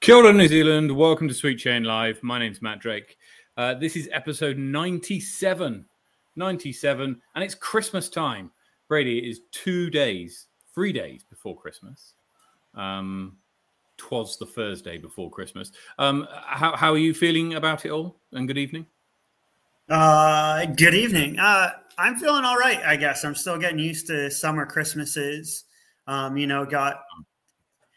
Kia ora, New Zealand. Welcome to Sweet Chain Live. My name's Matt Drake. Uh, this is episode 97. 97, and it's Christmas time. Brady, it is two days, three days before Christmas. Um, twas the Thursday before Christmas. Um, how, how are you feeling about it all? And good evening. Uh, good evening. Uh, I'm feeling all right, I guess. I'm still getting used to summer Christmases. Um, you know, got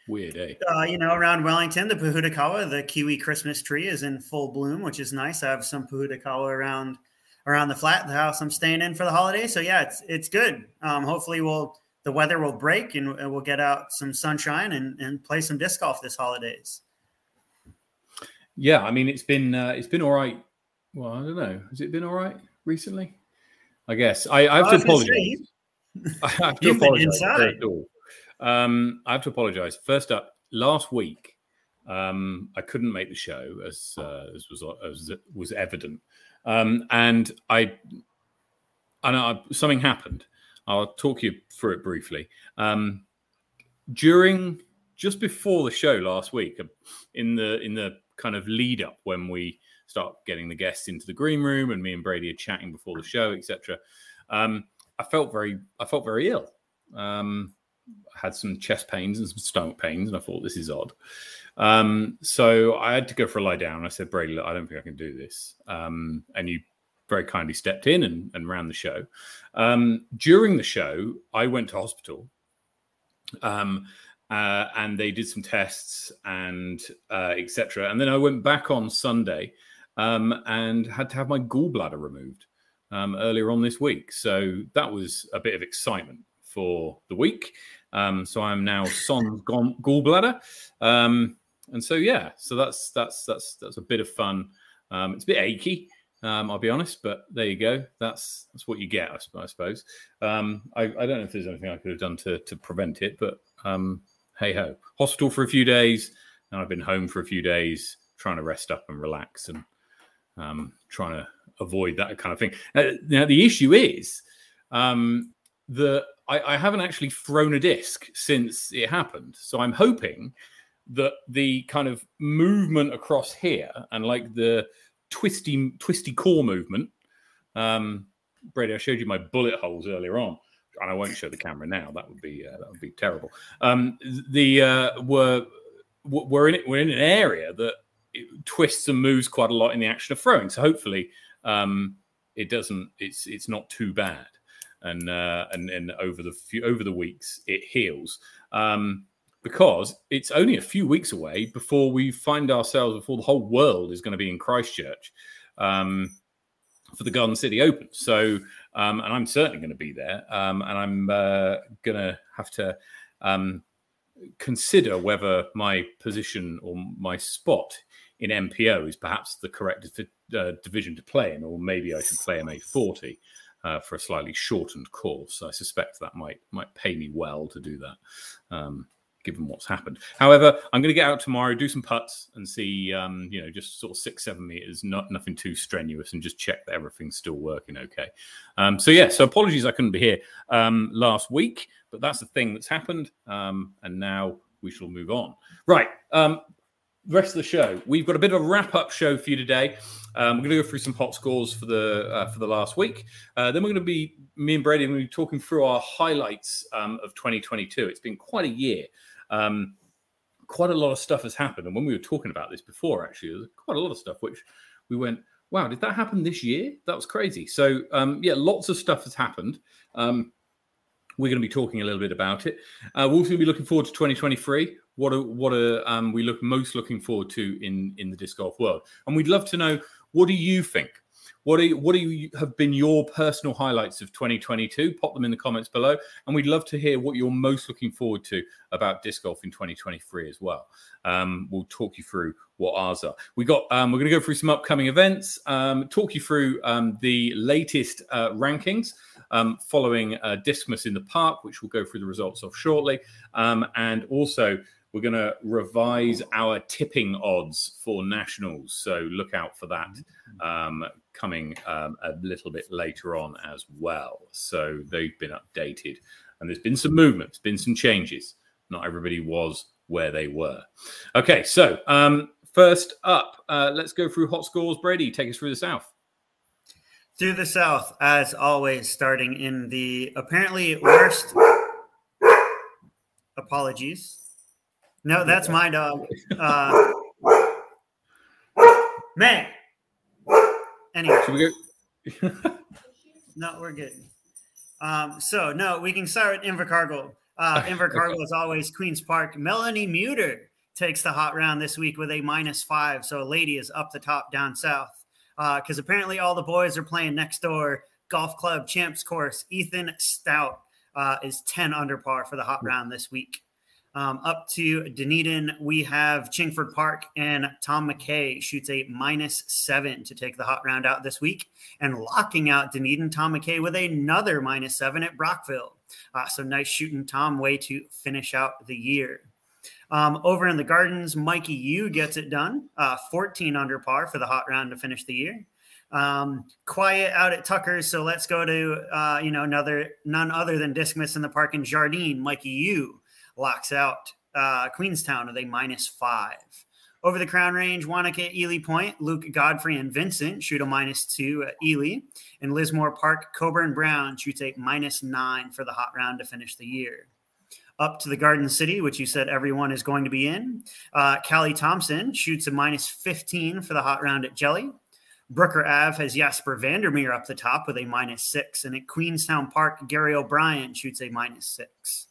Weird, eh? uh, you know, around Wellington, the Pohutukawa, the Kiwi Christmas tree is in full bloom, which is nice. I have some Pohutukawa around around the flat, the house I'm staying in for the holiday. So yeah, it's it's good. Um, hopefully, we'll the weather will break and, and we'll get out some sunshine and, and play some disc golf this holidays. Yeah, I mean, it's been uh, it's been all right. Well, I don't know. Has it been all right recently? I guess I, I have I to apologize. I have to You've been apologize. inside. Um, I have to apologize. First up, last week um, I couldn't make the show as uh, as was as was evident, um, and I and I, something happened. I'll talk you through it briefly. Um, during just before the show last week, uh, in the in the kind of lead up when we start getting the guests into the green room and me and Brady are chatting before the show, etc. Um, I felt very I felt very ill. Um, had some chest pains and some stomach pains, and I thought this is odd. Um, so I had to go for a lie down. I said, Brady, I don't think I can do this. Um, and you very kindly stepped in and, and ran the show. Um, during the show, I went to hospital. Um, uh, and they did some tests and uh, etc. And then I went back on Sunday um, and had to have my gallbladder removed um, earlier on this week. So that was a bit of excitement for the week. Um, so I'm now son gallbladder, um, and so yeah, so that's that's that's that's a bit of fun. Um, it's a bit achy, um, I'll be honest, but there you go. That's that's what you get, I, I suppose. Um, I, I don't know if there's anything I could have done to to prevent it, but um, hey ho, hospital for a few days, and I've been home for a few days, trying to rest up and relax and trying to avoid that kind of thing. Uh, now the issue is that I, I haven't actually thrown a disc since it happened, so I'm hoping that the kind of movement across here and like the twisty twisty core movement. Um, Brady, I showed you my bullet holes earlier on, and I won't show the camera now. That would be uh, that would be terrible. Um, the uh, were we're in it. We're in an area that twists and moves quite a lot in the action of throwing. So hopefully, um, it doesn't. It's it's not too bad, and uh, and and over the few over the weeks it heals. Um, because it's only a few weeks away before we find ourselves before the whole world is going to be in Christchurch um, for the Garden City Open. So, um, and I'm certainly going to be there, um, and I'm uh, going to have to um, consider whether my position or my spot in MPO is perhaps the correct uh, division to play in, or maybe I should play MA40 uh, for a slightly shortened course. I suspect that might might pay me well to do that. Um, given what's happened. However, I'm going to get out tomorrow, do some putts, and see, um, you know, just sort of six, seven meters, not nothing too strenuous, and just check that everything's still working okay. Um, so yeah, so apologies I couldn't be here um, last week, but that's the thing that's happened, um, and now we shall move on. Right. Rest of the show, we've got a bit of a wrap-up show for you today. Um, we're going to go through some hot scores for the uh, for the last week. Uh, then we're going to be me and Brady. We're be talking through our highlights um, of 2022. It's been quite a year. Um, quite a lot of stuff has happened, and when we were talking about this before, actually, there's quite a lot of stuff which we went, "Wow, did that happen this year? That was crazy." So um, yeah, lots of stuff has happened. Um, we're going to be talking a little bit about it. Uh, we're also going to be looking forward to 2023. What are what are um, we look most looking forward to in in the disc golf world? And we'd love to know what do you think? What are what do you have been your personal highlights of 2022? Pop them in the comments below, and we'd love to hear what you're most looking forward to about disc golf in 2023 as well. Um, we'll talk you through what ours are. We got um, we're going to go through some upcoming events, um, talk you through um, the latest uh, rankings um, following uh, Discmas in the Park, which we'll go through the results of shortly, um, and also we're going to revise our tipping odds for nationals. So look out for that um, coming um, a little bit later on as well. So they've been updated and there's been some movement, been some changes. Not everybody was where they were. Okay, so um, first up, uh, let's go through hot scores. Brady, take us through the South. Through the South, as always, starting in the apparently worst. Apologies. No, that's my dog. Uh, May. Anyway. Should we go? no, we're good. Um, so, no, we can start with Invercargill. Uh, Invercargill, as always, Queen's Park. Melanie Muter takes the hot round this week with a minus five. So, a lady is up the top down south because uh, apparently all the boys are playing next door. Golf Club Champs Course. Ethan Stout uh, is 10 under par for the hot round this week. Um, up to Dunedin, we have Chingford Park and Tom McKay shoots a minus seven to take the hot round out this week. And locking out Dunedin, Tom McKay with another minus seven at Brockville. Uh, so nice shooting Tom way to finish out the year. Um, over in the Gardens, Mikey Yu gets it done, uh, 14 under par for the hot round to finish the year. Um, quiet out at Tucker's, so let's go to uh, you know another none other than Discmas in the Park in Jardine. Mikey Yu locks out uh, Queenstown with a minus five. Over the Crown Range, Wanaka Eely Point, Luke Godfrey and Vincent shoot a minus two at Eely. And Lismore Park, Coburn Brown shoots a minus nine for the hot round to finish the year. Up to the Garden City, which you said everyone is going to be in. Uh, Callie Thompson shoots a minus 15 for the hot round at Jellie. Brooker Ave has Jasper Vandermeer up the top with a minus six. And at Queenstown Park, Gary O'Brien shoots a minus six.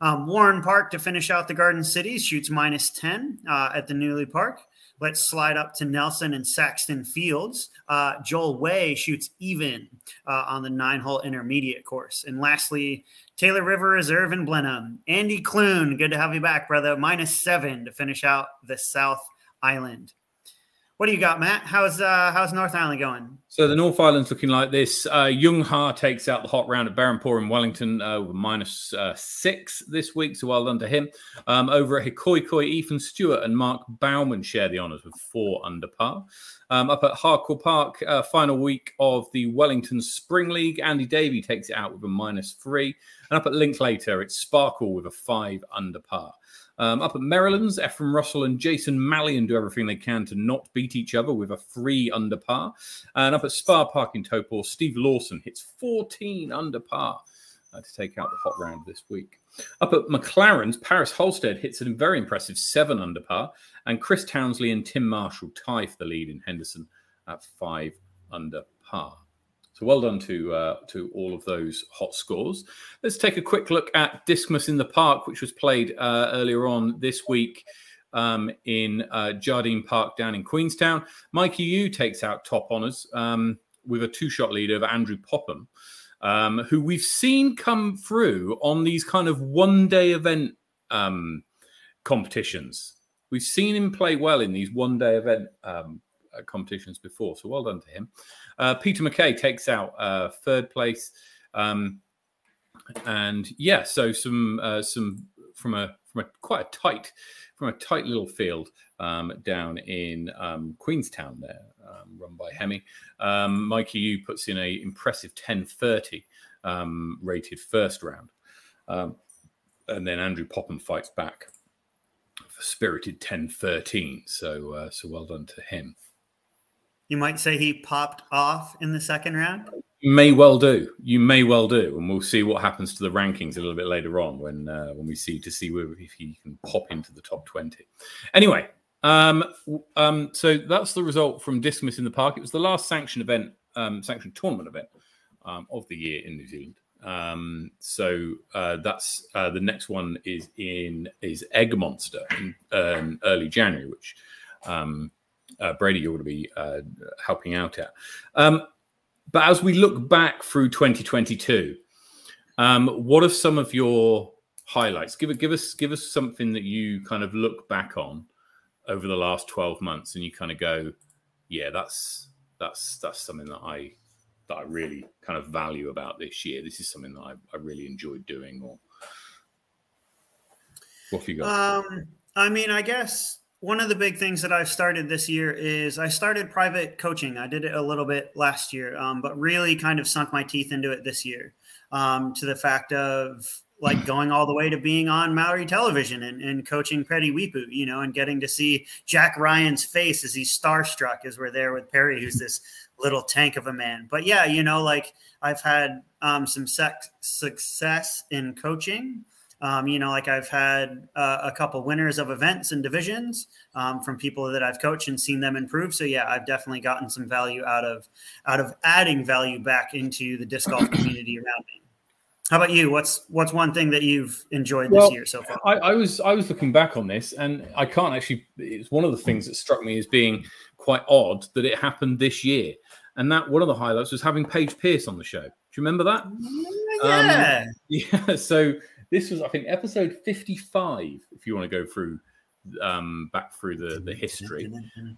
Um, Warren Park to finish out the Garden Cities shoots minus 10 uh, at the Newley Park. Let's slide up to Nelson and Saxton Fields. Uh, Joel Way shoots even uh, on the nine hole intermediate course. And lastly, Taylor River Reserve in Blenheim. Andy Clune, good to have you back, brother. Minus seven to finish out the South Island. What do you got, Matt? How's uh, how's North Island going? So the North Island's looking like this. Uh, Young Ha takes out the hot round at Berhampore in Wellington uh, with minus, uh, six this week, so well done to him. Um, over at Hikoikoi, Ethan Stewart and Mark Bauman share the honours with four under par. Um, up at Harcourt Park, uh, final week of the Wellington Spring League, Andy Davey takes it out with a minus three. And up at Linklater, it's Sparkle with a five under par. Um, up at Maryland's, Ephraim Russell and Jason Mallion do everything they can to not beat each other with a three under par. And up at Spa Park in Taupo, Steve Lawson hits 14 under par uh, to take out the hot round this week. Up at McLaren's, Paris Holstead hits a very impressive seven under par. And Chris Townsley and Tim Marshall tie for the lead in Henderson at five under par. So well done to uh, to all of those hot scores. Let's take a quick look at Discmas in the Park, which was played uh, earlier on this week um, in uh, Jardine Park down in Queenstown. Mikey Yu takes out top honours um, with a two-shot lead over Andrew Popham, um, who we've seen come through on these kind of one-day event um, competitions. We've seen him play well in these one-day event um, competitions before. So well done to him. Uh, Peter McKay takes out uh, third place. Um, and yeah, so some uh, some from a from a quite a tight from a tight little field um, down in um, Queenstown there, um, run by Hemi. Um, Mikey Yu puts in a impressive 1030 um, rated first round. And then Andrew Popham fights back for spirited 1013. So, uh, so well done to him. You might say he popped off in the second round. You may well do. You may well do, and we'll see what happens to the rankings a little bit later on when uh, when we see to see where, if he can pop into the top twenty. Anyway, um, um, so that's the result from Discmas in the Park. It was the last sanctioned event, um, sanctioned tournament event um, of the year in New Zealand. Um, so uh, that's uh, the next one is in is Egg Monster in um, early January, which um, uh, Brady ought to be uh, helping out at. Um, but as we look back through 2022, um, what are some of your highlights? Give give us give us something that you kind of look back on over the last 12 months, and you kind of go, yeah, that's that's that's something that I that I really kind of value about this year. This is something that I, I really enjoyed doing. Or what have you got? Um, I mean, I guess one of the big things that I've started this year is I started private coaching. I did it a little bit last year, um, but really kind of sunk my teeth into it this year um, to the fact of like going all the way to being on Maori television and, and coaching Piri Weepu, you know, and getting to see Jack Ryan's face as he's starstruck as we're there with Piri, who's this little tank of a man. But yeah, you know, like I've had um, some sex success in coaching. Um, you know, like I've had uh, a couple winners of events and divisions um, from people that I've coached and seen them improve. So yeah, I've definitely gotten some value out of out of adding value back into the disc golf community around me. How about you? What's what's one thing that you've enjoyed well, this year so far? I, I, was I was looking back on this, and I can't actually. It's one of the things that struck me as being quite odd that it happened this year, and that one of the highlights was having Paige Pierce on the show. Do you remember that? Yeah. Um, yeah. So this was, I think, episode fifty-five. If you want to go through um, back through the, the history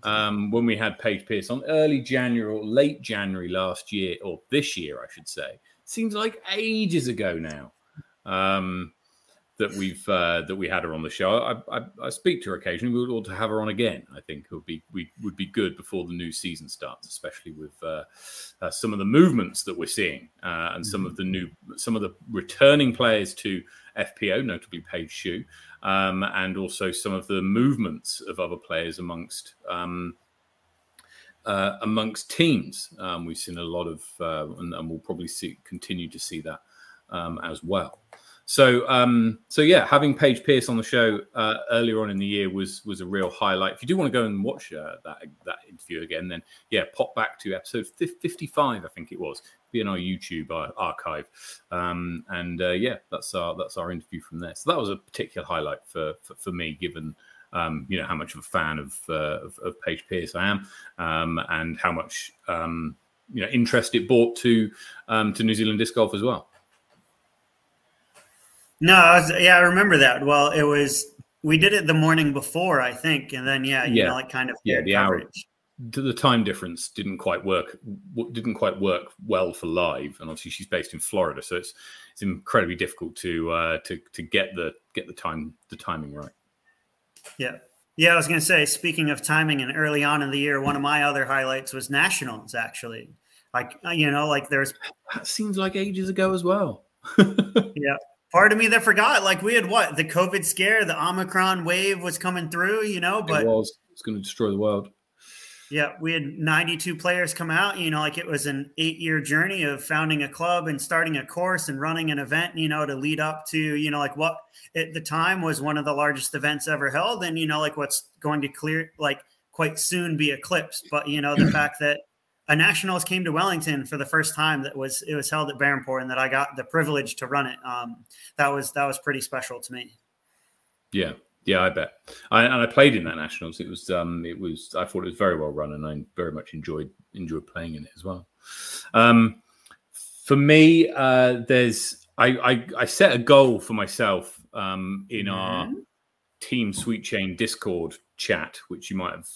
um, when we had Paige Pierce on early January or late January last year, or this year, I should say seems like ages ago now um, that we've uh, that we had her on the show. I, I, I, speak to her occasionally. We would ought to have her on again. I think it would be we would be good before the new season starts, especially with uh, uh, some of the movements that we're seeing uh, and some of the new some of the returning players to FPO, notably Paige Shue, um, and also some of the movements of other players amongst. Um, uh, amongst teams. Um, we've seen a lot of, uh, and, and, we'll probably see continue to see that um, as well. So, um, so yeah, having Paige Pierce on the show uh, earlier on in the year was was a real highlight. If you do want to go and watch uh, that that interview again, then yeah, pop back to episode fifty five, I think it was, be in our YouTube archive, um, and uh, yeah, that's our that's our interview from there. So that was a particular highlight for for, for me, given um, you know how much of a fan of, uh, of, of Paige Pierce I am, um, and how much um, you know interest it brought to um, to New Zealand disc golf as well. No, I was, yeah, I remember that. Well, it was we did it the morning before, I think, and then yeah, you yeah, know, like kind of yeah, the coverage. hour the time difference didn't quite work didn't quite work well for live and obviously she's based in florida so it's it's incredibly difficult to uh to to get the get the time the timing right yeah. Yeah, I was going to say, speaking of timing and early on in the year, one of my other highlights was nationals, actually. Like, uh, you know, like there's. That seems like ages ago as well. yeah. Part of me that forgot, like, we had what? The COVID scare, the Omicron wave was coming through, you know, but. It was. It's going to destroy the world. Yeah, we had 92 players come out. You know, like it was an eight year journey of founding a club and starting a course and running an event, you know, to lead up to, you know, like what at the time was one of the largest events ever held. And, you know, like what's going to clear, like quite soon be eclipsed. But, you know, the fact that a nationals came to Wellington for the first time that was, it was held at Berhampore and that I got the privilege to run it. Um, that was, that was pretty special to me. Yeah. Yeah, I bet. I, and I played in that nationals. It was, um, it was. I thought it was very well run, and I very much enjoyed enjoyed playing in it as well. Um, for me, uh, there's I, I, I set a goal for myself um, in mm-hmm. our Team Sweet Chain Discord chat, which you might have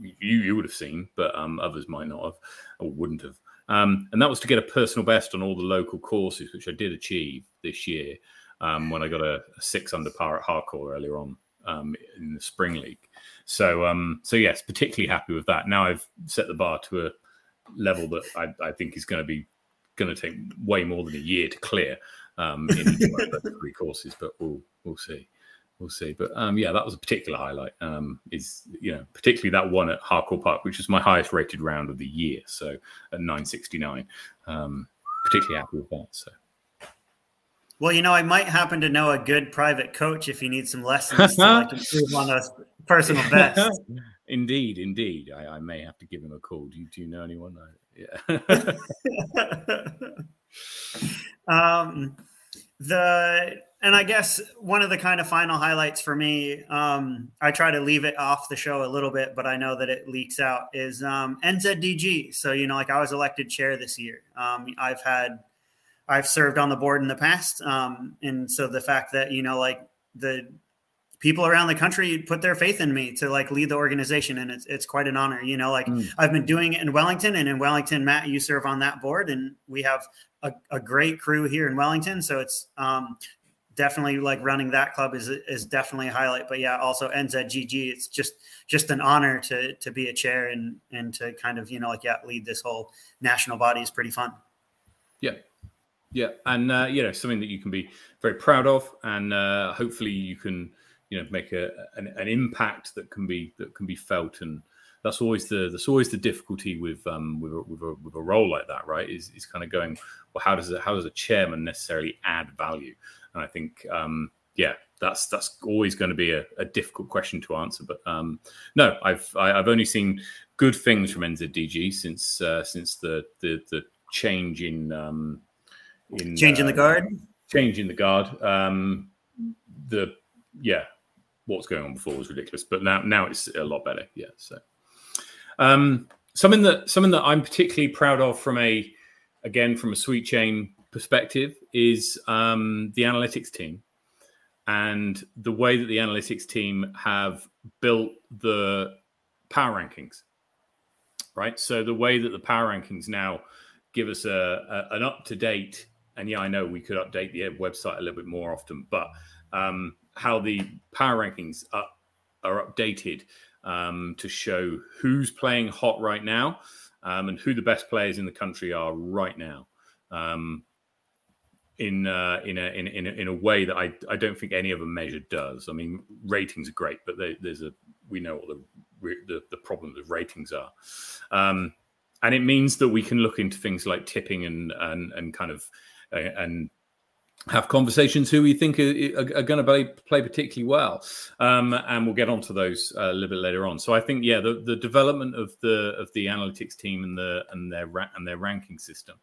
you you would have seen, but um, others might not have or wouldn't have. Um, and that was to get a personal best on all the local courses, which I did achieve this year um, when I got a, a, six under par at Harcourt earlier on um, in the spring league. So, um, so yes, particularly happy with that. Now I've set the bar to a level that I, I think is going to be going to take way more than a year to clear um, in three courses, but we'll we'll see. We'll see, but um, yeah, that was a particular highlight. Um, is you know particularly that one at Harcourt Park, which is my highest rated round of the year, so at nine sixty nine. Um, particularly happy with that. So well, you know, I might happen to know a good private coach if you need some lessons to like improve on those personal bests. indeed, indeed. I, I, may have to give him a call. Do you, do you know anyone? Yeah. um, the and I guess one of the kind of final highlights for me, um, I try to leave it off the show a little bit, but I know that it leaks out is um, NZDG. So you know, like I was elected chair this year. Um, I've had I've served on the board in the past. Um, and so the fact that, you know, like the people around the country put their faith in me to like lead the organization. And it's, it's quite an honor, you know, like mm. I've been doing it in Wellington and in Wellington, Matt, you serve on that board and we have a, a great crew here in Wellington. So it's, um, definitely like running that club is is definitely a highlight but yeah also NZDG it's just just an honor to to be a chair and and to kind of you know like yeah lead this whole national body is pretty fun yeah Yeah, and uh, you know something that you can be very proud of, and uh, hopefully you can you know make a an, an, impact that can be that can be felt, and that's always the that's always the difficulty with um with a, with a, with a role like that, right? Is is kind of going well, how does it how does a chairman necessarily add value? And I think um yeah, that's that's always going to be a, a difficult question to answer. But um, no, I've I, have i have only seen good things from NZDG since uh, since the the the change in um, in changing uh, the guard, changing the guard. Um, the yeah, what's going on before was ridiculous, but now now it's a lot better. Yeah, so um, something that something that I'm particularly proud of from a again from a sweet chain perspective is um, the analytics team. And the way that the analytics team have built the power rankings right? So the way that the power rankings now give us a, a an up to date and yeah i know we could update the website a little bit more often but um, how the power rankings are, are updated um, to show who's playing hot right now um, and who the best players in the country are right now. Um, in uh, in, a, in, in a in a way that I I don't think any other measure does. I mean, ratings are great, but they, there's a we know what the the, the problems of ratings are, um, and it means that we can look into things like tipping and and and kind of uh, and have conversations who we think are, are, are going to play, play particularly well, um, and we'll get onto those uh, a little bit later on. So I think yeah, the, the development of the of the analytics team and the and their ra- and their ranking system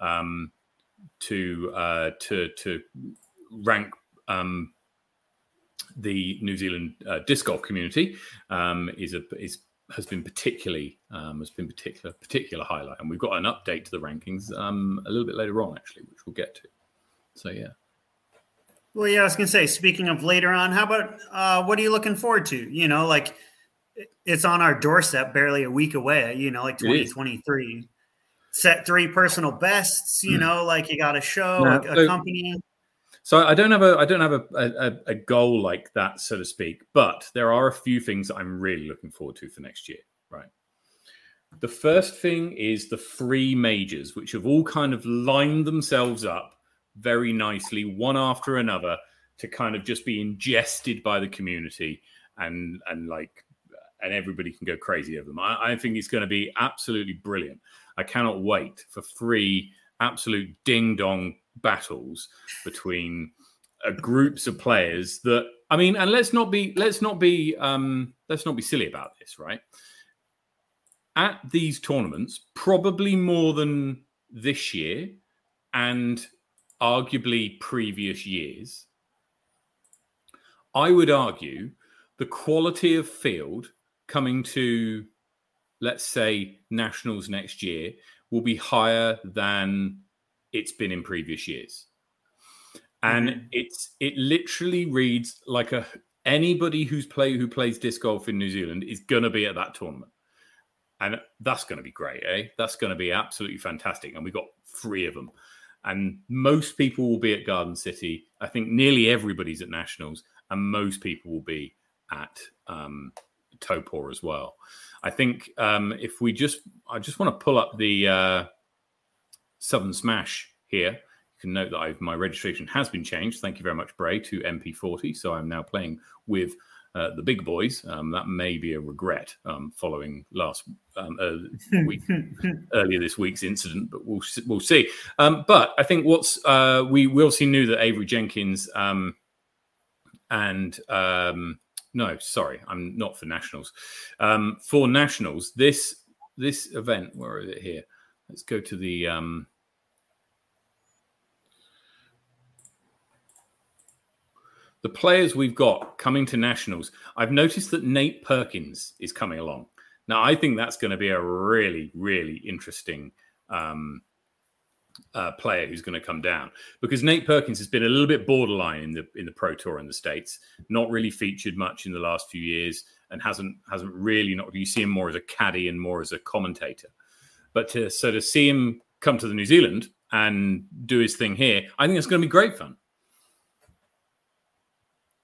um, to uh, to to rank um, the New Zealand uh, disc golf community um, is a is has been particularly um, has been particular particular highlight, and we've got an update to the rankings um, a little bit later on, actually, which we'll get to. So yeah. Well, yeah, I was gonna say. Speaking of later on, how about uh, what are you looking forward to? You know, like it's on our doorstep, barely a week away. You know, like twenty twenty three set three personal bests. You hmm. know, like you got a show, a, a so, company. So I don't have a I don't have a, a, a goal like that, so to speak. But there are a few things that I'm really looking forward to for next year. Right. The first thing is the three majors, which have all kind of lined themselves up very nicely, one after another, to kind of just be ingested by the community and and like and everybody can go crazy over them. I, I think it's going to be absolutely brilliant. I cannot wait for three absolute ding dong battles between uh, groups of players that I mean, and let's not be let's not be um, let's not be silly about this, right? At these tournaments, probably more than this year, and arguably previous years, I would argue the quality of field coming to let's say nationals next year will be higher than it's been in previous years. And mm-hmm. it's it literally reads like a anybody who's play who plays disc golf in new zealand is going to be at that tournament. And that's going to be great eh? That's going to be absolutely fantastic. And we got three of them. And most people will be at garden city. I think nearly everybody's at nationals. And most people will be at um, Taupo as well. I think um, if we just, I just want to pull up the uh, Southern Smash here. You can note that I've, my registration has been changed. Thank you very much, Bray, to MP40. So I'm now playing with uh, the big boys. Um, that may be a regret um, following last um, uh, week, earlier this week's incident, but we'll we'll see. Um, but I think what's uh, we we obviously knew that Avery Jenkins um, and um, no, sorry, I'm not for nationals. Um, for nationals, this this event, where is it here? Let's go to the um, the players we've got coming to nationals. I've noticed that Nate Perkins is coming along. Now, I think that's going to be a really, really interesting um, uh, player who's going to come down because Nate Perkins has been a little bit borderline in the in the pro tour in the states, not really featured much in the last few years, and hasn't hasn't really not. You see him more as a caddy and more as a commentator, but to, so to see him come to the New Zealand and do his thing here, I think it's going to be great fun.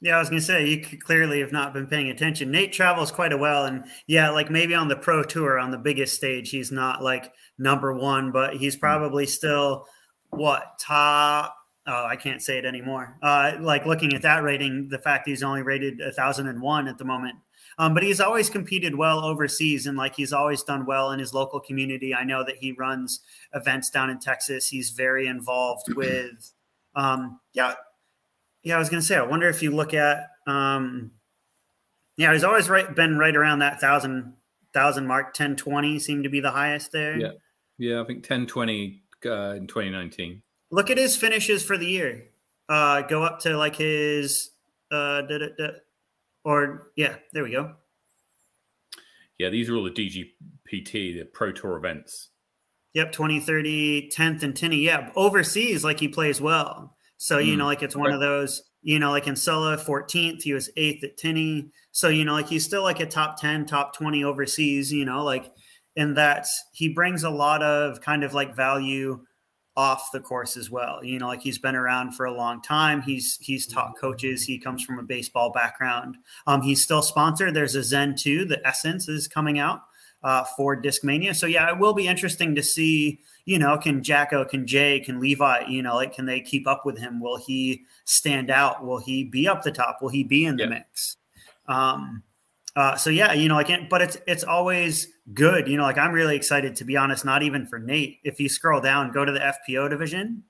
Yeah, I was gonna say you clearly have not been paying attention. Nate travels quite a well, and yeah, like maybe on the pro tour on the biggest stage, he's not like number one, but he's hmm. probably still what top oh, I can't say it anymore. Uh, like looking at that rating, the fact he's only rated a thousand and one at the moment. Um, but he's always competed well overseas and like he's always done well in his local community. I know that he runs events down in Texas. He's very involved with, um, yeah, yeah. I was gonna say, I wonder if you look at, um, yeah, he's always right been right around that thousand thousand mark. Ten twenty seemed to be the highest there. Yeah, yeah. I think ten twenty uh, in twenty nineteen. Look at his finishes for the year. Uh, go up to like his uh, da, da, da, or yeah, there we go. Yeah, these are all the DGPT, the Pro Tour events. Yep, 2030, 10th and Tinny. Yeah, overseas, like he plays well. So, you mm. know, like it's one of those, you know, like in Sulla, 14th, he was eighth at Tinny. So, you know, like he's still like a top 10, top 20 overseas, you know, like, and that's, he brings a lot of kind of like value off the course as well. You know, like he's been around for a long time. He's he's taught coaches. He comes from a baseball background. Um, he's still sponsored. There's a Zen 2, the Essence is coming out uh, for Discmania. So yeah, it will be interesting to see. You know, can Jacko, can Jay, can Levi? You know, like can they keep up with him? Will he stand out? Will he be up the top? Will he be in the yeah. mix? Um, uh, so yeah, you know, I can't, but it's it's always good. You know, like I'm really excited to be honest. Not even for Nate. If you scroll down, go to the FPO division,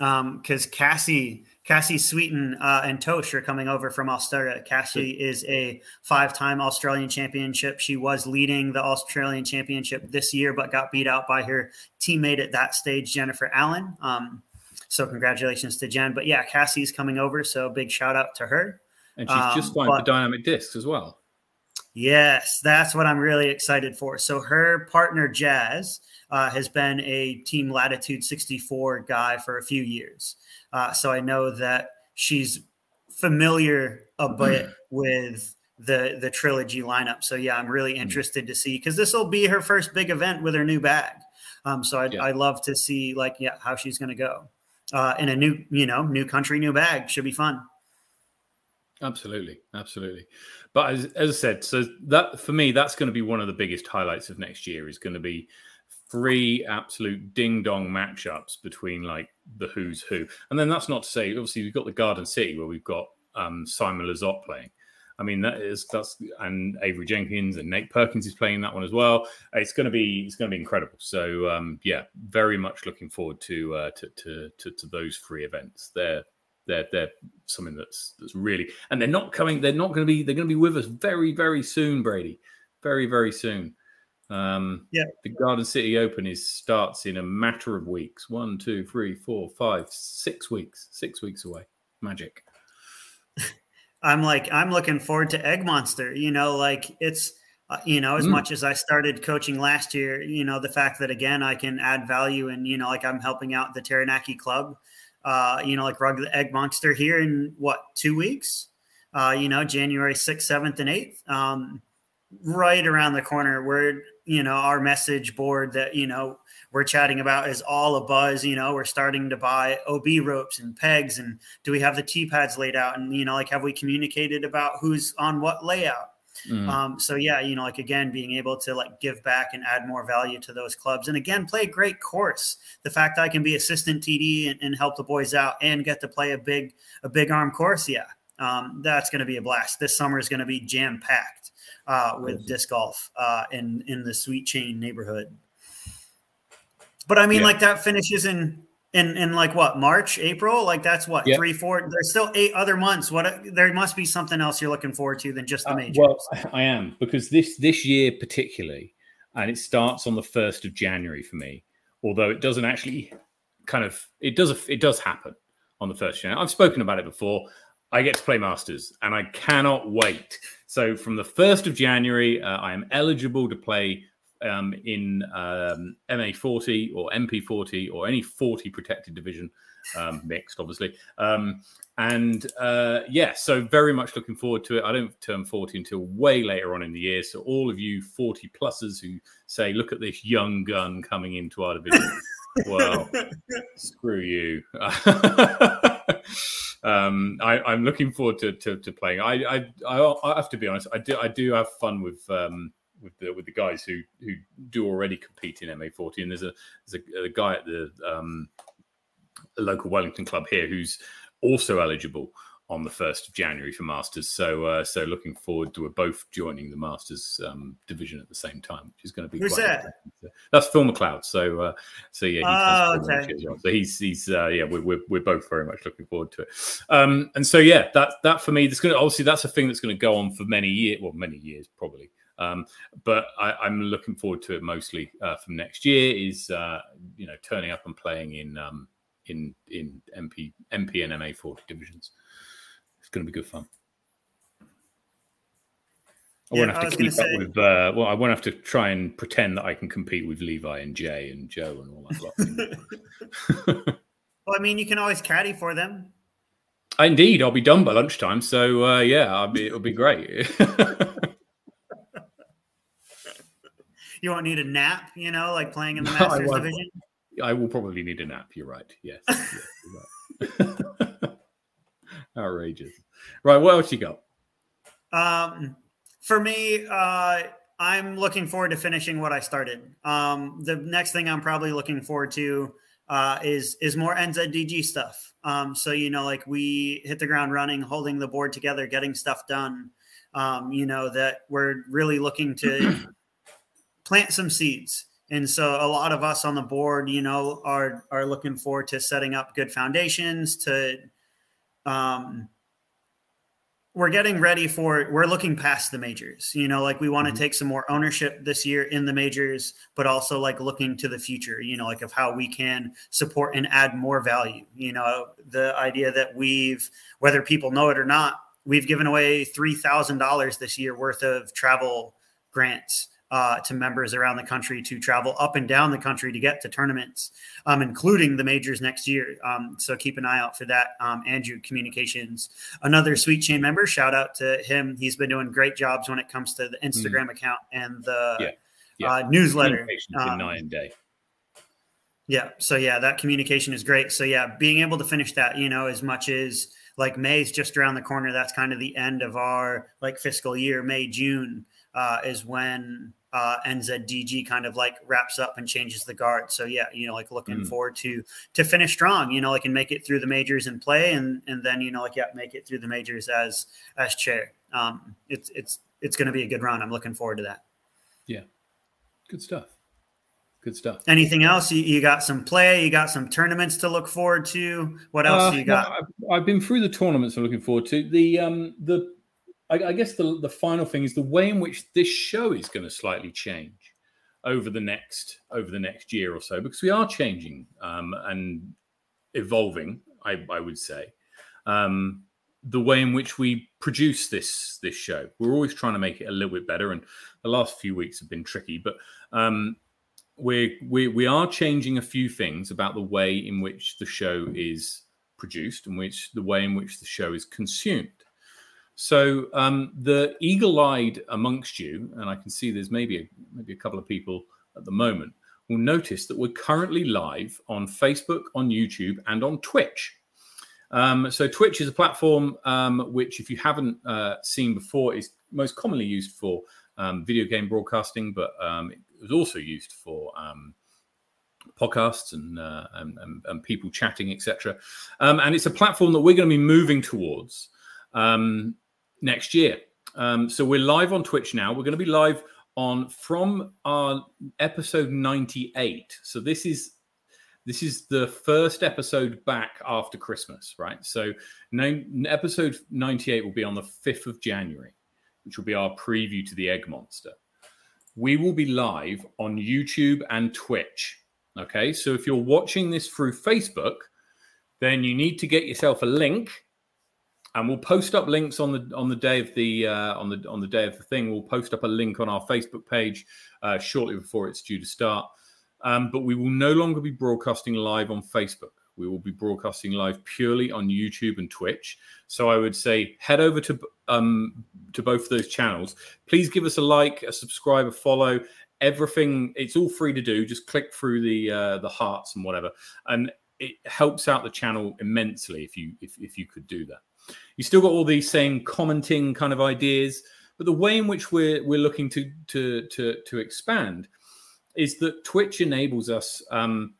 um, because Cassie, Cassie Sweeten uh, and Tosh are coming over from Australia. Cassie is a five-time Australian championship. She was leading the Australian championship this year, but got beat out by her teammate at that stage, Jennifer Allen. Um, so congratulations to Jen. But yeah, Cassie's coming over, so big shout out to her. And she's um, just signed for Dynamic Discs as well. Yes, that's what I'm really excited for. So her partner Jazz uh, has been a Team Latitude 64 guy for a few years. Uh, so I know that she's familiar a bit with the the trilogy lineup. So yeah, I'm really mm-hmm. interested to see because this will be her first big event with her new bag. Um, so I'd, yeah. I'd love to see like yeah how she's going to go uh, in a new you know new country new bag should be fun. Absolutely, absolutely. But as, as I said, so that for me, that's going to be one of the biggest highlights of next year. Is going to be three absolute ding dong matchups between like the who's who, and then that's not to say obviously we've got the Garden City where we've got um, Simon Lizotte playing. I mean that is that's and Avery Jenkins and Nate Perkins is playing that one as well. It's going to be it's going to be incredible. So um, yeah, very much looking forward to, uh, to, to to to those three events. They're they're they're something that's that's really and they're not coming. They're not going to be. They're going to be with us very very soon, Brady. Very very soon. Um, yeah, the Garden City Open is starts in a matter of weeks. One, two, three, four, five, six weeks. Six weeks away. Magic. I'm like I'm looking forward to Egg Monster. You know, like it's uh, you know as mm. much as I started coaching last year. You know, the fact that again I can add value and you know like I'm helping out the Taranaki Club uh, you know, like Rug the Egg Monster here in what, two weeks? Uh, you know, January 6th, 7th, and 8th. Um, right around the corner where, you know, our message board that, you know, we're chatting about is all a buzz. You know, we're starting to buy OB ropes and pegs. And do we have the T pads laid out? And, you know, like, have we communicated about who's on what layout? Mm. Um, so yeah, you know, like again, being able to like give back and add more value to those clubs, and again, play a great course. The fact I can be assistant TD and, and help the boys out and get to play a big a big arm course, yeah, um, that's going to be a blast. This summer is going to be jam packed uh, with disc golf uh, in in the Sweet Chain neighborhood. But I mean, yeah. like that finishes in in in like what March, April, like that's what yep. three, four. There's still eight other months. What there must be something else you're looking forward to than just the majors. Uh, well, I am because this this year particularly, and it starts on the first of January for me. Although it doesn't actually kind of it does it does happen on the first January. I've spoken about it before. I get to play Masters, and I cannot wait. So from the first of January, uh, I am eligible to play um, in um, MA40 or MP40 or any 40 protected division um, mixed, obviously. Um, and uh, yeah, so very much looking forward to it. I don't turn 40 until way later on in the year. So all of you 40 pluses who say, look at this young gun coming into our division. well, screw you. um, I, am looking forward to, to, to playing. I, I, I, have to be honest. I do I do have fun with um, with the with the guys who who do already compete in MA40. And there's a there's a, a guy at the um, local Wellington club here who's also eligible on the first of January for Masters. So uh, so looking forward to both joining the Masters um, division at the same time, which is going to be who's that? That's Phil McLeod. So uh, so yeah, oh, okay. so he's he's uh, yeah, we're, we're, we're both very much looking forward to it. Um, and so yeah, that that for me, that's going to obviously that's a thing that's going to go on for many years, well, many years probably. Um, but I, am looking forward to it mostly uh, from next year. Is uh, you know turning up and playing in um, in in MP MP and MA 40 divisions It's going to be good fun. I yeah, won't have to keep say, up with. Uh, well, I won't have to try and pretend that I can compete with Levi and Jay and Joe and all that lot. well, I mean, you can always caddy for them. Indeed, I'll be done by lunchtime. So uh, yeah, I'll be, it'll be great. you won't need a nap, you know, like playing in the Masters I division. I will probably need a nap. You're right. Yes. yes you're right. Outrageous. Right. What else you got? Um, for me, uh, I'm looking forward to finishing what I started. Um, the next thing I'm probably looking forward to uh, is is more NZDG stuff. Um, so you know, like we hit the ground running, holding the board together, getting stuff done. Um, you know that we're really looking to plant some seeds. And so a lot of us on the board, you know, are are looking forward to setting up good foundations to um, we're getting ready for we're looking past the majors you know like we want to mm-hmm. take some more ownership this year in the majors but also like looking to the future you know like of how we can support and add more value you know the idea that we've whether people know it or not we've given away $3000 this year worth of travel grants uh, to members around the country to travel up and down the country to get to tournaments, um, including the majors next year. Um, so keep an eye out for that. Um, Andrew Communications, another Sweet Chain member, shout out to him. He's been doing great jobs when it comes to the mm. Instagram mm. account and the yeah. Yeah. Uh, newsletter. Um, and day. Yeah. So yeah, that communication is great. So yeah, being able to finish that, you know, as much as like May's just around the corner. That's kind of the end of our like fiscal year. May June uh, is when uh, NZDG kind of like wraps up and changes the guard. So yeah, you know, like looking mm. forward to to finish strong. You know, like and make it through the majors and play, and and then you know, like yeah, make it through the majors as as chair. Um, it's it's it's going to be a good run. I'm looking forward to that. Yeah, good stuff. Good stuff. Anything else? You, you got some play. You got some tournaments to look forward to. What else uh, you got? I've, I've, been through the tournaments. I'm looking forward to the um the I, I guess the the final thing is the way in which this show is going to slightly change over the next over the next year or so because we are changing um, and evolving. I, I would say um, the way in which we produce this this show. We're always trying to make it a little bit better, and the last few weeks have been tricky, but um, we we we are changing a few things about the way in which the show is produced and which the way in which the show is consumed. So um, the eagle-eyed amongst you, and I can see there's maybe a, maybe a couple of people at the moment, will notice that we're currently live on Facebook, on YouTube, and on Twitch. Um, so Twitch is a platform um, which, if you haven't uh, seen before, is most commonly used for um, video game broadcasting, but um, it was also used for um, podcasts and, uh, and, and, and, people chatting, etc. And it's a platform that we're going to be moving towards. Um, next year. Um, so we're live on Twitch now. We're going to be live on from our episode 98. So this is this is the first episode back after Christmas, right? So episode 98 will be on the 5th of January, which will be our preview to the Egg Monster. We will be live on YouTube and Twitch. Okay, so if you're watching this through Facebook, then you need to get yourself a link and we'll post up links on the on the day of the uh, on the on the day of the thing. We'll post up a link on our Facebook page uh, shortly before it's due to start. Um, but we will no longer be broadcasting live on Facebook. We will be broadcasting live purely on YouTube and Twitch. So I would say head over to um, to both of those channels. Please give us a like, a subscribe, a follow. Everything it's all free to do. Just click through the uh, the hearts and whatever, and it helps out the channel immensely if you if, if you could do that. You still got all these same commenting kind of ideas, but the way in which we're we're looking to to to to expand is that Twitch enables us um,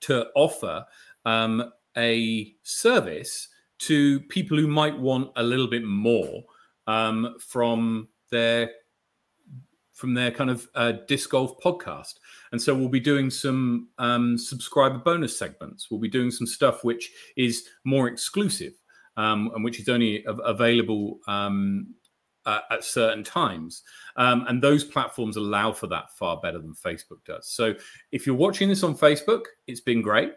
to offer um, a service to people who might want a little bit more um, from their from their kind of uh, disc golf podcast. And so we'll be doing some um, subscriber bonus segments. We'll be doing some stuff which is more exclusive um, and which is only available um, uh, at certain times. Um, and those platforms allow for that far better than Facebook does. So if you're watching this on Facebook, it's been great.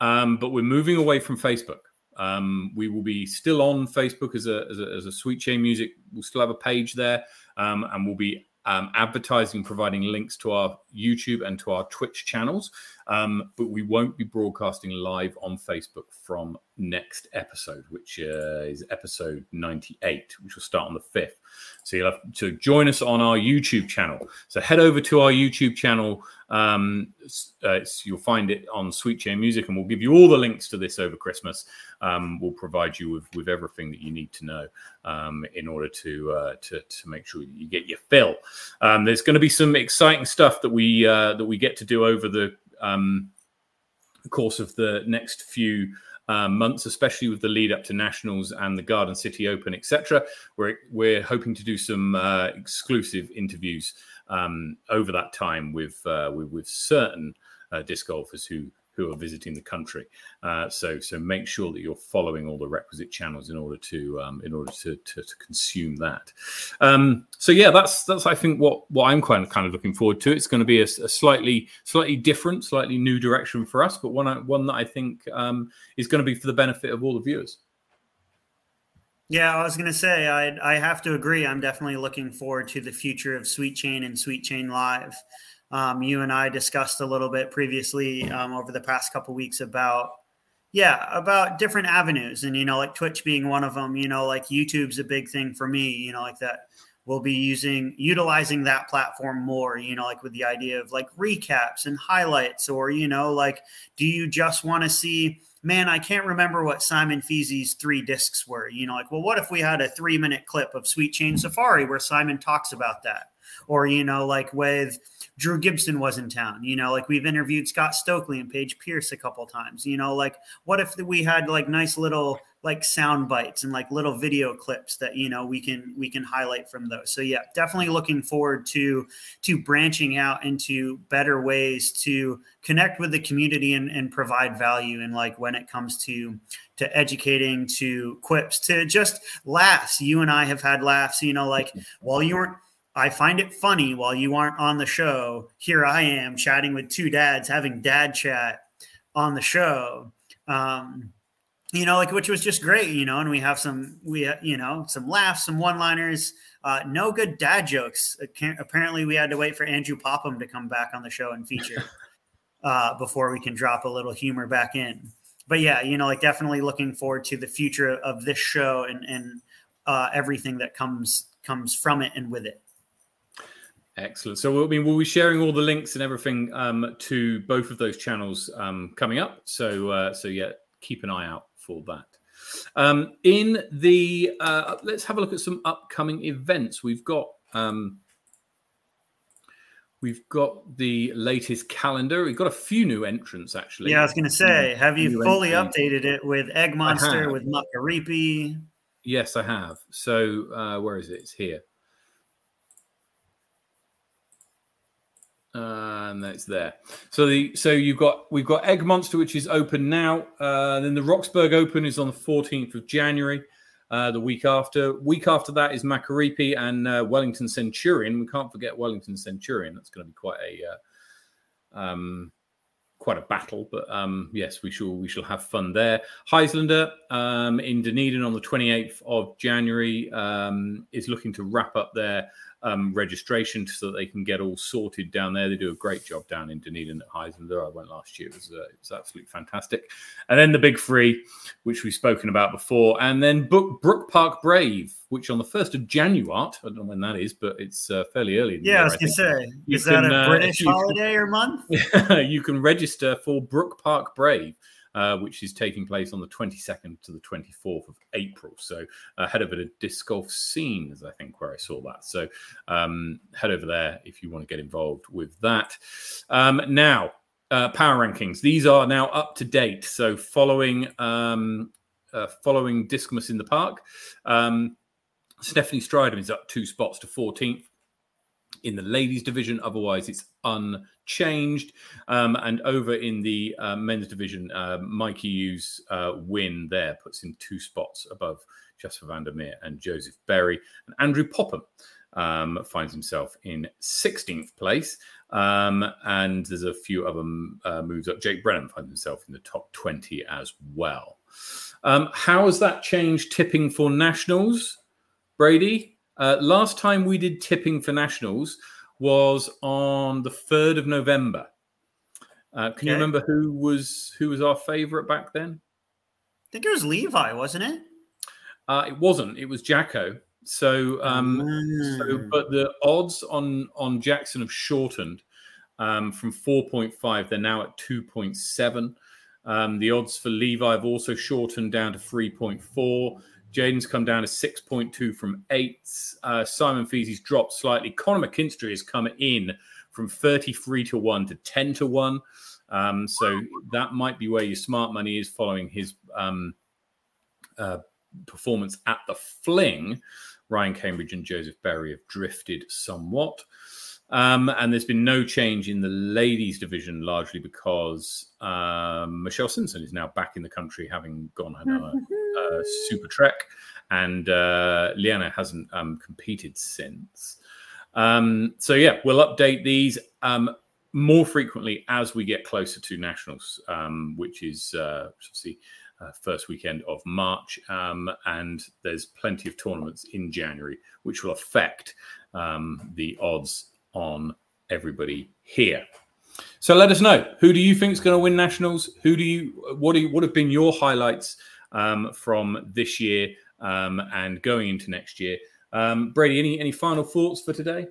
Um, but we're moving away from Facebook. Um, we will be still on Facebook as a, as a, as a Sweet Chain Music. We'll still have a page there, um, and we'll be um, advertising, providing links to our YouTube and to our Twitch channels. Um, but we won't be broadcasting live on Facebook from next episode, which uh, is episode 98, which will start on the 5th. So you'll have to join us on our YouTube channel. So head over to our YouTube channel. Um, uh, you'll find it on Sweet Chain Music, and we'll give you all the links to this over Christmas. Um, we'll provide you with, with everything that you need to know um, in order to, uh, to to make sure you get your fill. Um, there's going to be some exciting stuff that we uh, that we get to do over the um, course of the next few uh, months, especially with the lead up to nationals and the Garden City Open, etc. We're we're hoping to do some uh, exclusive interviews um, over that time with, uh, with, with certain uh, disc golfers who who are visiting the country. Uh, so so make sure that you're following all the requisite channels in order to um, in order to, to, to consume that. Um, so yeah, that's that's I think what what I'm kind of kind of looking forward to. It's going to be a, a slightly slightly different, slightly new direction for us, but one one that I think um, is going to be for the benefit of all the viewers. Yeah, I was going to say I I have to agree. I'm definitely looking forward to the future of Sweet Chain and Sweet Chain Live. Um, you and I discussed a little bit previously um, over the past couple weeks about yeah about different avenues. And you know like twitch being one of them you know like youtube's a big thing for me you know like that we'll be using utilizing that platform more you know like with the idea of like recaps and highlights or you know like do you just want to see man i can't remember what simon feezy's three discs were you know like well what if we had a three minute clip of sweet chain safari where simon talks about that or you know like with Drew Gibson was in town. You know, like we've interviewed Scott Stokely and Paige Pierce a couple times. You know, like what if we had like nice little like sound bites and like little video clips that you know we can we can highlight from those. So yeah, definitely looking forward to to branching out into better ways to connect with the community and, and provide value and like when it comes to to educating to quips to just laughs you and i have had laughs you know like while you weren't I find it funny while you aren't on the show. Here I am chatting with two dads, having dad chat on the show. Um, you know, like which was just great, you know, and we have some, we, you know, some laughs, some one liners, uh, no good dad jokes. Apparently, we had to wait for Andrew Popham to come back on the show and feature uh, before we can drop a little humor back in. But yeah, you know, like definitely looking forward to the future of this show and, and uh, everything that comes comes from it and with it. Excellent. So, I mean, we'll be sharing all the links and everything um, to both of those channels um, coming up. So, uh, so yeah, keep an eye out for that. Um, in the uh, let's have a look at some upcoming events. We've got um, we've got the latest calendar. We've got a few new entrants actually. Yeah, I was going to say, have you fully updated it with Egg Monster, with Makaripi? Yes, I have. So, uh, where is it? It's here. And that's there. So the so you've got we've got Egg Monster, which is open now. Uh, then the Roxburgh Open is on the 14th of January. Uh, the week after, week after that is Makaripi and uh, Wellington Centurion. We can't forget Wellington Centurion. That's going to be quite a uh, um, quite a battle, but um, yes, we shall we shall have fun there. Heislander um, in Dunedin on the 28th of January um, is looking to wrap up their um, registration so that they can get all sorted down there. They do a great job down in Dunedin at Heislander. I went last year; it was, uh, it was absolutely fantastic. And then the big three, which we've spoken about before, and then Brook, Brook Park Brave, which on the first of January, I don't know when that is, but it's uh, fairly early. yeah, year, I was going to say, is can, that a uh, British holiday or month? you can register for Brook Park Brave. Uh, which is taking place on the 22nd to the 24th of April. So head over to Disc Golf Scenes, I think, where I saw that. So um, head over there if you want to get involved with that. Um, now, uh, power rankings. These are now up to date. So following um, uh, following Discmas in the Park, um, Stephanie Stridham is up two spots to 14th in the ladies division. Otherwise, it's unchanged. Um, and over in the uh, men's division, uh, Mikey Hughes' uh, win there puts him two spots above Jasper van der Meer and Joseph Berry. And Andrew Popham um, finds himself in 16th place. Um, and there's a few other uh, moves up. Jake Brennan finds himself in the top 20 as well. Um, how has that changed tipping for nationals, Brady? Uh, last time we did tipping for nationals was on the 3rd of November. Uh, can you remember who was who was our favorite back then? I think it was Levi, wasn't it? Uh, it wasn't. It was Jacko. So, um, mm. so, but the odds on on Jackson have shortened um, from 4.5. They're now at 2.7. Um, the odds for Levi have also shortened down to 3.4. Jaden's come down to 6.2 from 8. Uh, Simon Feezy's dropped slightly. Conor McKinstry has come in from 33 to 1 to 10 to 1. Um, so that might be where your smart money is following his um, uh, performance at the fling. Ryan Cambridge and Joseph Berry have drifted somewhat. Um, and there's been no change in the ladies' division, largely because um, Michelle Simpson is now back in the country, having gone on a, a super trek, and uh, Liana hasn't um, competed since. Um, so yeah, we'll update these um, more frequently as we get closer to nationals, um, which is uh, obviously uh, first weekend of March. Um, and there's plenty of tournaments in January, which will affect um, the odds on everybody here. So let us know who do you think is going to win nationals? Who do you what do you, what have been your highlights um, from this year um, and going into next year? Um, Brady, any any final thoughts for today?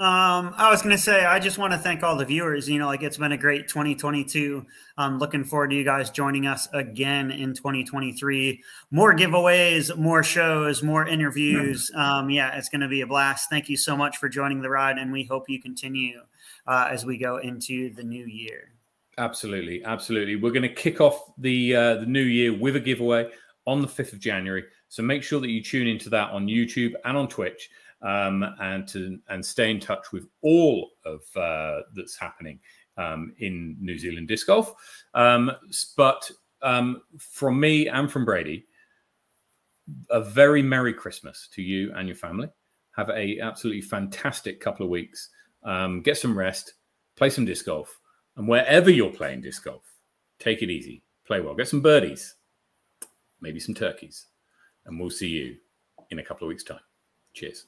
Um, I was going to say, I just want to thank all the viewers. You know, like it's been a great 2022. I'm looking forward to you guys joining us again in 2023. More giveaways, more shows, more interviews. Um, yeah, it's going to be a blast. Thank you so much for joining the ride, and we hope you continue uh, as we go into the new year. Absolutely, absolutely. We're going to kick off the uh, the new year with a giveaway on the 5th of January. So make sure that you tune into that on YouTube and on Twitch um, and to and stay in touch with all of uh, that's happening um, in New Zealand disc golf. Um, but um, from me and from Brady, a very merry Christmas to you and your family. Have a absolutely fantastic couple of weeks. Um, get some rest, play some disc golf, and wherever you're playing disc golf, take it easy, play well, get some birdies, maybe some turkeys, and we'll see you in a couple of weeks' time. Cheers.